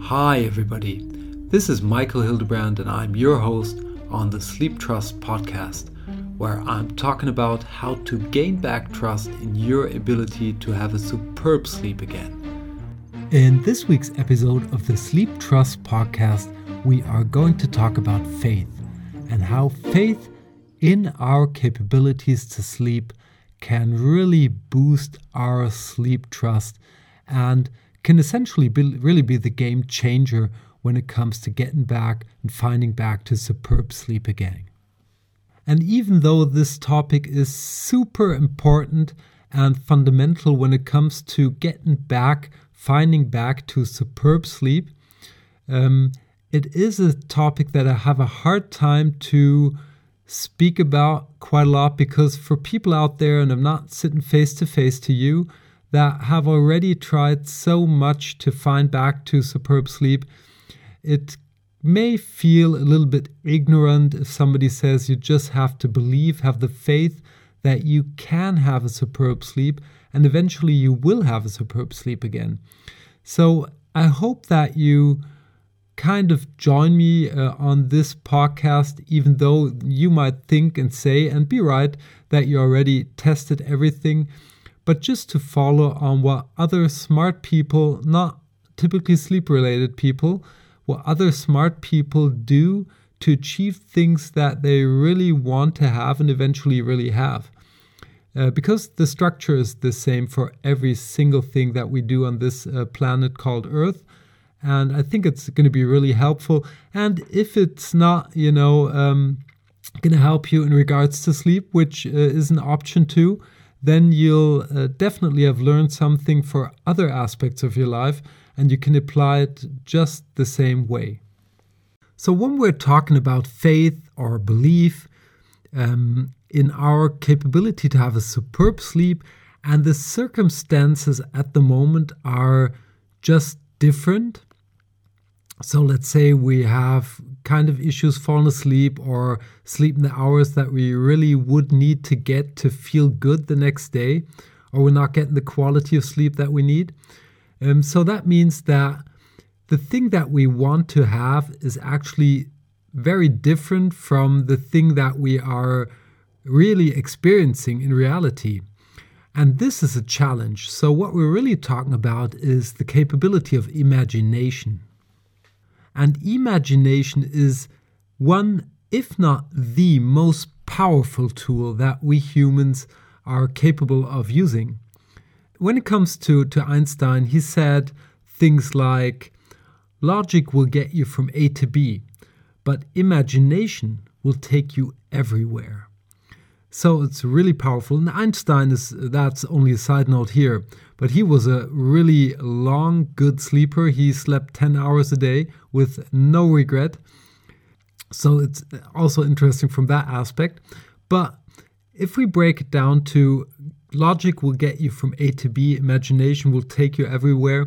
Hi, everybody. This is Michael Hildebrand, and I'm your host on the Sleep Trust podcast, where I'm talking about how to gain back trust in your ability to have a superb sleep again. In this week's episode of the Sleep Trust podcast, we are going to talk about faith and how faith in our capabilities to sleep can really boost our sleep trust and can essentially be, really be the game changer when it comes to getting back and finding back to superb sleep again. And even though this topic is super important and fundamental when it comes to getting back, finding back to superb sleep, um, it is a topic that I have a hard time to speak about quite a lot because for people out there, and I'm not sitting face to face to you, that have already tried so much to find back to superb sleep, it may feel a little bit ignorant if somebody says you just have to believe, have the faith that you can have a superb sleep and eventually you will have a superb sleep again. So I hope that you kind of join me uh, on this podcast, even though you might think and say and be right that you already tested everything, but just to follow on what other smart people, not typically sleep related people, what other smart people do to achieve things that they really want to have and eventually really have. Uh, because the structure is the same for every single thing that we do on this uh, planet called Earth, and I think it's going to be really helpful. And if it's not, you know, um, going to help you in regards to sleep, which uh, is an option too, then you'll uh, definitely have learned something for other aspects of your life, and you can apply it just the same way. So, when we're talking about faith or belief um, in our capability to have a superb sleep, and the circumstances at the moment are just different, so let's say we have kind of issues falling asleep or sleep in the hours that we really would need to get to feel good the next day, or we're not getting the quality of sleep that we need. Um, so that means that the thing that we want to have is actually very different from the thing that we are really experiencing in reality. And this is a challenge. So, what we're really talking about is the capability of imagination. And imagination is one, if not the most powerful tool that we humans are capable of using. When it comes to, to Einstein, he said things like logic will get you from A to B, but imagination will take you everywhere. So it's really powerful. And Einstein is that's only a side note here, but he was a really long, good sleeper. He slept 10 hours a day with no regret. So it's also interesting from that aspect. But if we break it down to logic will get you from A to B, imagination will take you everywhere.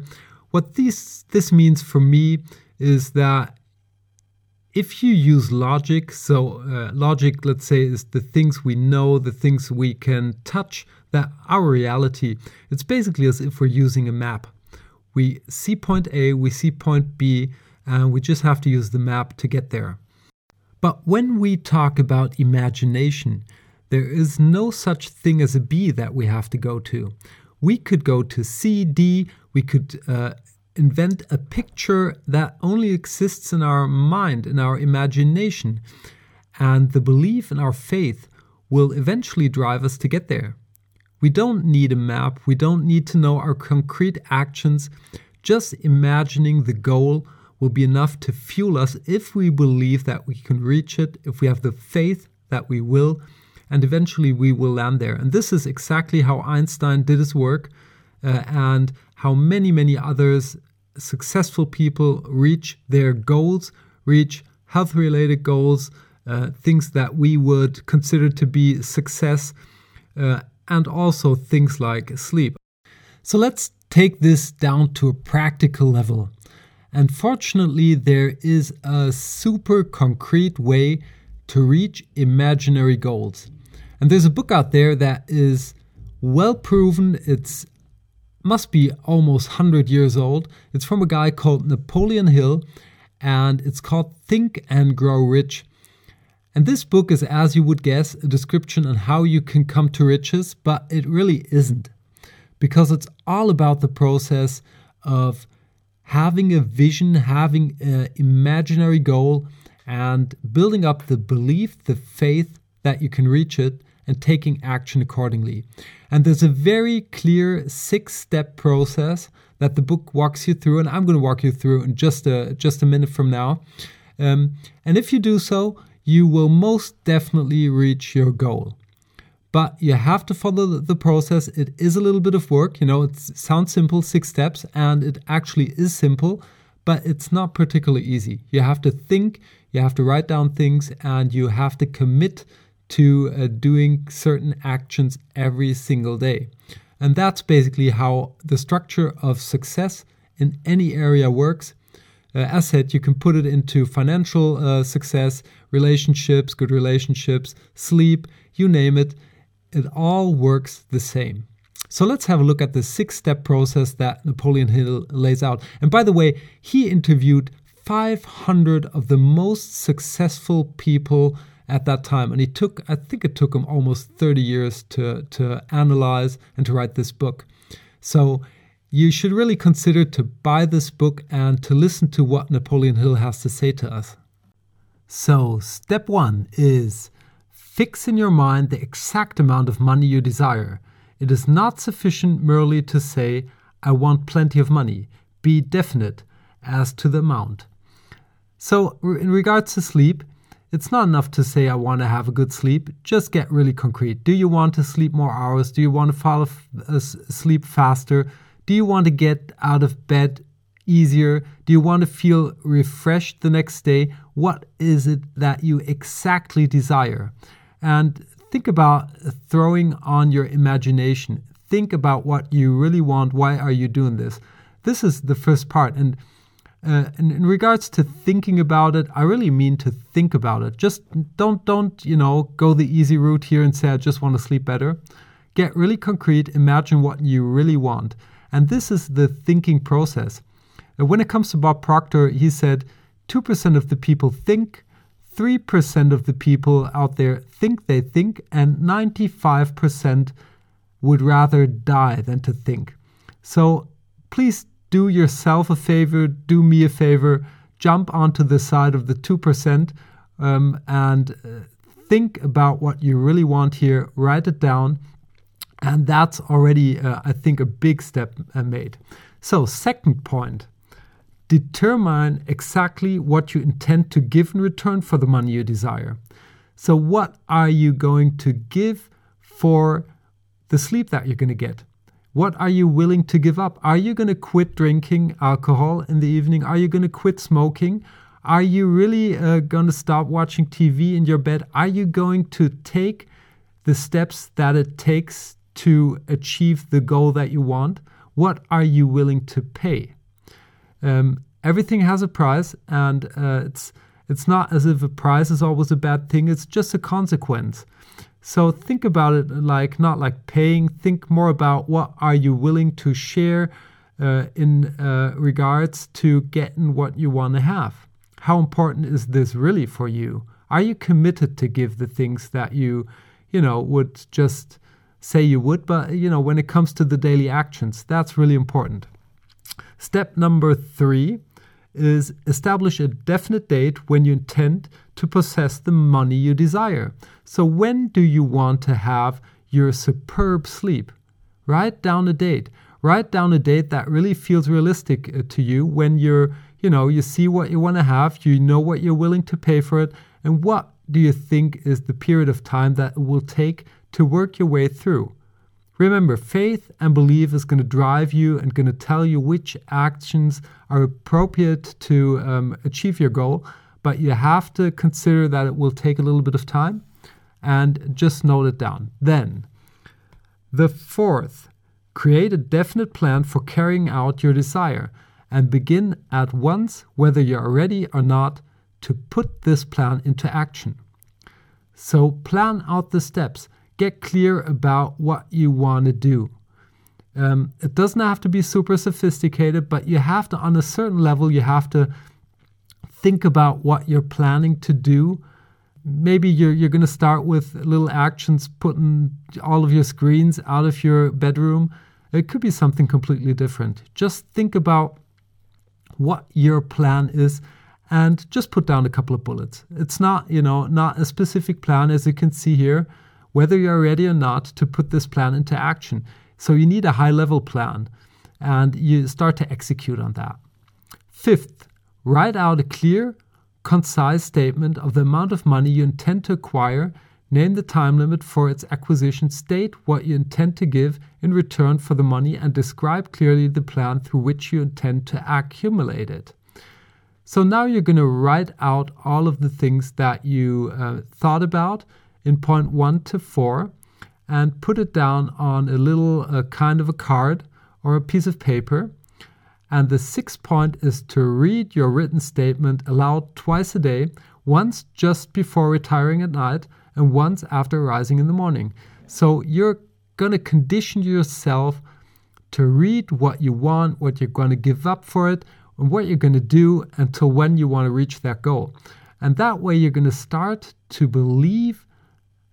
What this this means for me is that if you use logic, so uh, logic, let's say, is the things we know, the things we can touch, that our reality, it's basically as if we're using a map. We see point A, we see point B, and we just have to use the map to get there. But when we talk about imagination, there is no such thing as a B that we have to go to. We could go to C, D, we could uh, invent a picture that only exists in our mind, in our imagination. And the belief in our faith will eventually drive us to get there. We don't need a map, we don't need to know our concrete actions. Just imagining the goal will be enough to fuel us if we believe that we can reach it, if we have the faith that we will, and eventually we will land there. And this is exactly how Einstein did his work uh, and how many, many others successful people reach their goals, reach health related goals, uh, things that we would consider to be success, uh, and also things like sleep. So let's take this down to a practical level. And fortunately, there is a super concrete way to reach imaginary goals. And there's a book out there that is well proven, it's must be almost 100 years old. It's from a guy called Napoleon Hill, and it's called Think and Grow Rich. And this book is, as you would guess, a description on how you can come to riches, but it really isn't. Because it's all about the process of having a vision, having an imaginary goal, and building up the belief, the faith that you can reach it, and taking action accordingly. And there's a very clear six step process that the book walks you through, and I'm going to walk you through in just a, just a minute from now. Um, and if you do so, you will most definitely reach your goal. But you have to follow the process. It is a little bit of work. You know, it sounds simple, six steps, and it actually is simple, but it's not particularly easy. You have to think, you have to write down things, and you have to commit to uh, doing certain actions every single day. And that's basically how the structure of success in any area works. Uh, as said, you can put it into financial uh, success, relationships, good relationships, sleep, you name it it all works the same. So let's have a look at the six step process that Napoleon Hill lays out. And by the way, he interviewed 500 of the most successful people at that time. And he took, I think it took him almost 30 years to, to analyze and to write this book. So you should really consider to buy this book and to listen to what Napoleon Hill has to say to us. So, step one is Fix in your mind the exact amount of money you desire. It is not sufficient merely to say, I want plenty of money. Be definite as to the amount. So, in regards to sleep, it's not enough to say, I want to have a good sleep. Just get really concrete. Do you want to sleep more hours? Do you want to fall asleep uh, faster? Do you want to get out of bed easier? Do you want to feel refreshed the next day? What is it that you exactly desire? and think about throwing on your imagination. Think about what you really want. Why are you doing this? This is the first part. And, uh, and in regards to thinking about it, I really mean to think about it. Just don't don't you know go the easy route here and say I just want to sleep better. Get really concrete. Imagine what you really want, and this is the thinking process. And when it comes to Bob Proctor, he said, two percent of the people think, 3% of the people out there think they think, and 95% would rather die than to think. So please do yourself a favor, do me a favor, jump onto the side of the 2% um, and uh, think about what you really want here, write it down, and that's already, uh, I think, a big step uh, made. So, second point determine exactly what you intend to give in return for the money you desire. So, what are you going to give for the sleep that you're going to get? What are you willing to give up? Are you going to quit drinking alcohol in the evening? Are you going to quit smoking? Are you really uh, going to stop watching TV in your bed? Are you going to take the steps that it takes to achieve the goal that you want? What are you willing to pay? Um, everything has a price, and uh, it's it's not as if a price is always a bad thing. It's just a consequence. So think about it like not like paying. Think more about what are you willing to share uh, in uh, regards to getting what you want to have. How important is this really for you? Are you committed to give the things that you, you know, would just say you would? But you know, when it comes to the daily actions, that's really important. Step number three is establish a definite date when you intend to possess the money you desire. So, when do you want to have your superb sleep? Write down a date. Write down a date that really feels realistic uh, to you when you're, you know, you see what you want to have, you know what you're willing to pay for it, and what do you think is the period of time that it will take to work your way through. Remember, faith and belief is going to drive you and going to tell you which actions are appropriate to um, achieve your goal, but you have to consider that it will take a little bit of time and just note it down. Then, the fourth, create a definite plan for carrying out your desire and begin at once, whether you are ready or not, to put this plan into action. So, plan out the steps get clear about what you want to do. Um, it doesn't have to be super sophisticated, but you have to, on a certain level, you have to think about what you're planning to do. Maybe you're, you're going to start with little actions, putting all of your screens out of your bedroom. It could be something completely different. Just think about what your plan is and just put down a couple of bullets. It's not, you know, not a specific plan as you can see here, whether you're ready or not to put this plan into action. So you need a high level plan and you start to execute on that. Fifth, write out a clear, concise statement of the amount of money you intend to acquire, name the time limit for its acquisition, state what you intend to give in return for the money, and describe clearly the plan through which you intend to accumulate it. So now you're going to write out all of the things that you uh, thought about in point one to four and put it down on a little uh, kind of a card or a piece of paper. And the sixth point is to read your written statement aloud twice a day, once just before retiring at night and once after rising in the morning. So you're going to condition yourself to read what you want, what you're going to give up for it, and what you're going to do until when you want to reach that goal. And that way, you're going to start to believe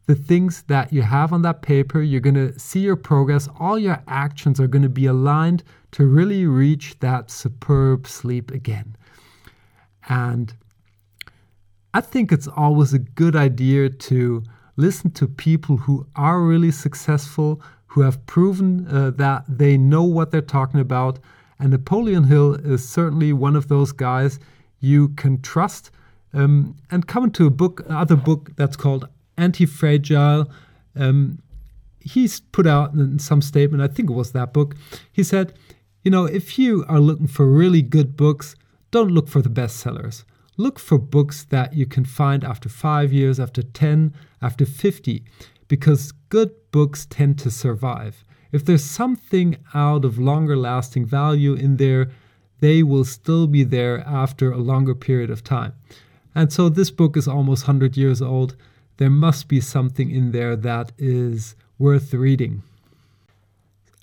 the things that you have on that paper. You're going to see your progress. All your actions are going to be aligned to really reach that superb sleep again. And I think it's always a good idea to listen to people who are really successful, who have proven uh, that they know what they're talking about. And Napoleon Hill is certainly one of those guys you can trust. Um, and coming to a book, another book that's called anti-fragile. Um, he's put out in some statement, I think it was that book. He said, you know, if you are looking for really good books, don't look for the bestsellers. Look for books that you can find after five years, after 10, after 50, because good books tend to survive. If there's something out of longer lasting value in there, they will still be there after a longer period of time. And so this book is almost 100 years old there must be something in there that is worth reading.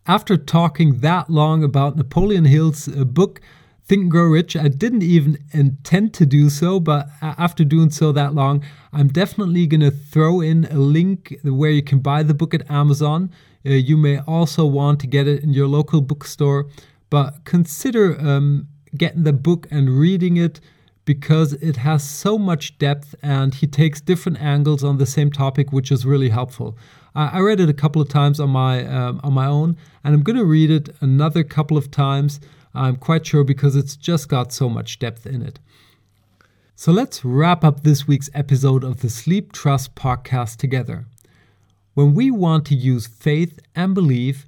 After talking that long about Napoleon Hill's uh, book, Think and Grow Rich, I didn't even intend to do so, but after doing so that long, I'm definitely going to throw in a link where you can buy the book at Amazon. Uh, you may also want to get it in your local bookstore, but consider um, getting the book and reading it because it has so much depth and he takes different angles on the same topic, which is really helpful. I read it a couple of times on my um, on my own, and I'm going to read it another couple of times. I'm quite sure because it's just got so much depth in it. So let's wrap up this week's episode of the Sleep Trust podcast together. When we want to use faith and belief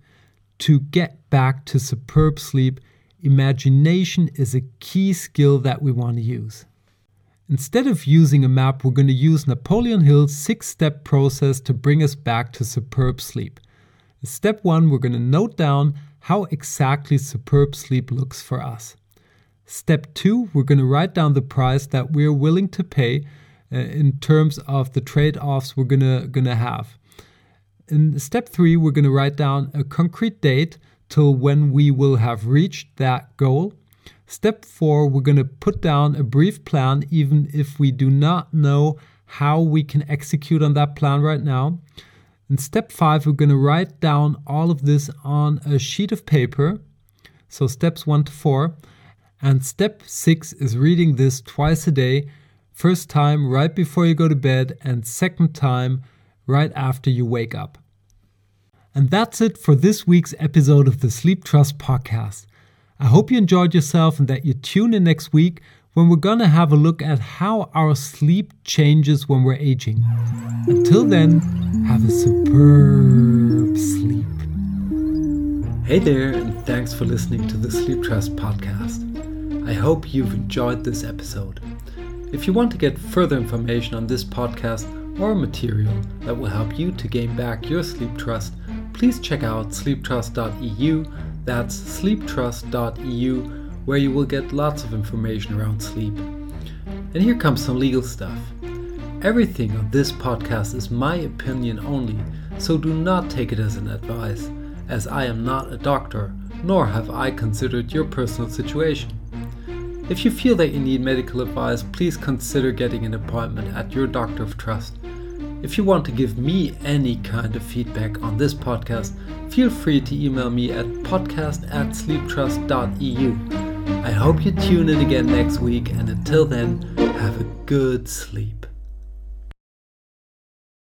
to get back to superb sleep, imagination is a key skill that we want to use. Instead of using a map, we're going to use Napoleon Hill's six step process to bring us back to superb sleep. step one, we're going to note down how exactly superb sleep looks for us. Step two, we're going to write down the price that we're willing to pay uh, in terms of the trade offs we're going to, going to have. In step three, we're going to write down a concrete date till when we will have reached that goal. Step four, we're going to put down a brief plan, even if we do not know how we can execute on that plan right now. In step five, we're going to write down all of this on a sheet of paper. So steps one to four. And step six is reading this twice a day. First time right before you go to bed, and second time right after you wake up. And that's it for this week's episode of the Sleep Trust podcast. I hope you enjoyed yourself and that you tune in next week when we're going to have a look at how our sleep changes when we're aging. Until then, have a superb sleep. Hey there, and thanks for listening to the Sleep Trust podcast. I hope you've enjoyed this episode. If you want to get further information on this podcast or material that will help you to gain back your sleep trust, please check out sleeptrust.eu. That's sleeptrust.eu, where you will get lots of information around sleep. And here comes some legal stuff. Everything on this podcast is my opinion only, so do not take it as an advice. as I am not a doctor, nor have I considered your personal situation. If you feel that you need medical advice, please consider getting an appointment at your doctor of trust. If you want to give me any kind of feedback on this podcast, feel free to email me at podcast at sleeptrust.eu. I hope you tune in again next week, and until then, have a good sleep.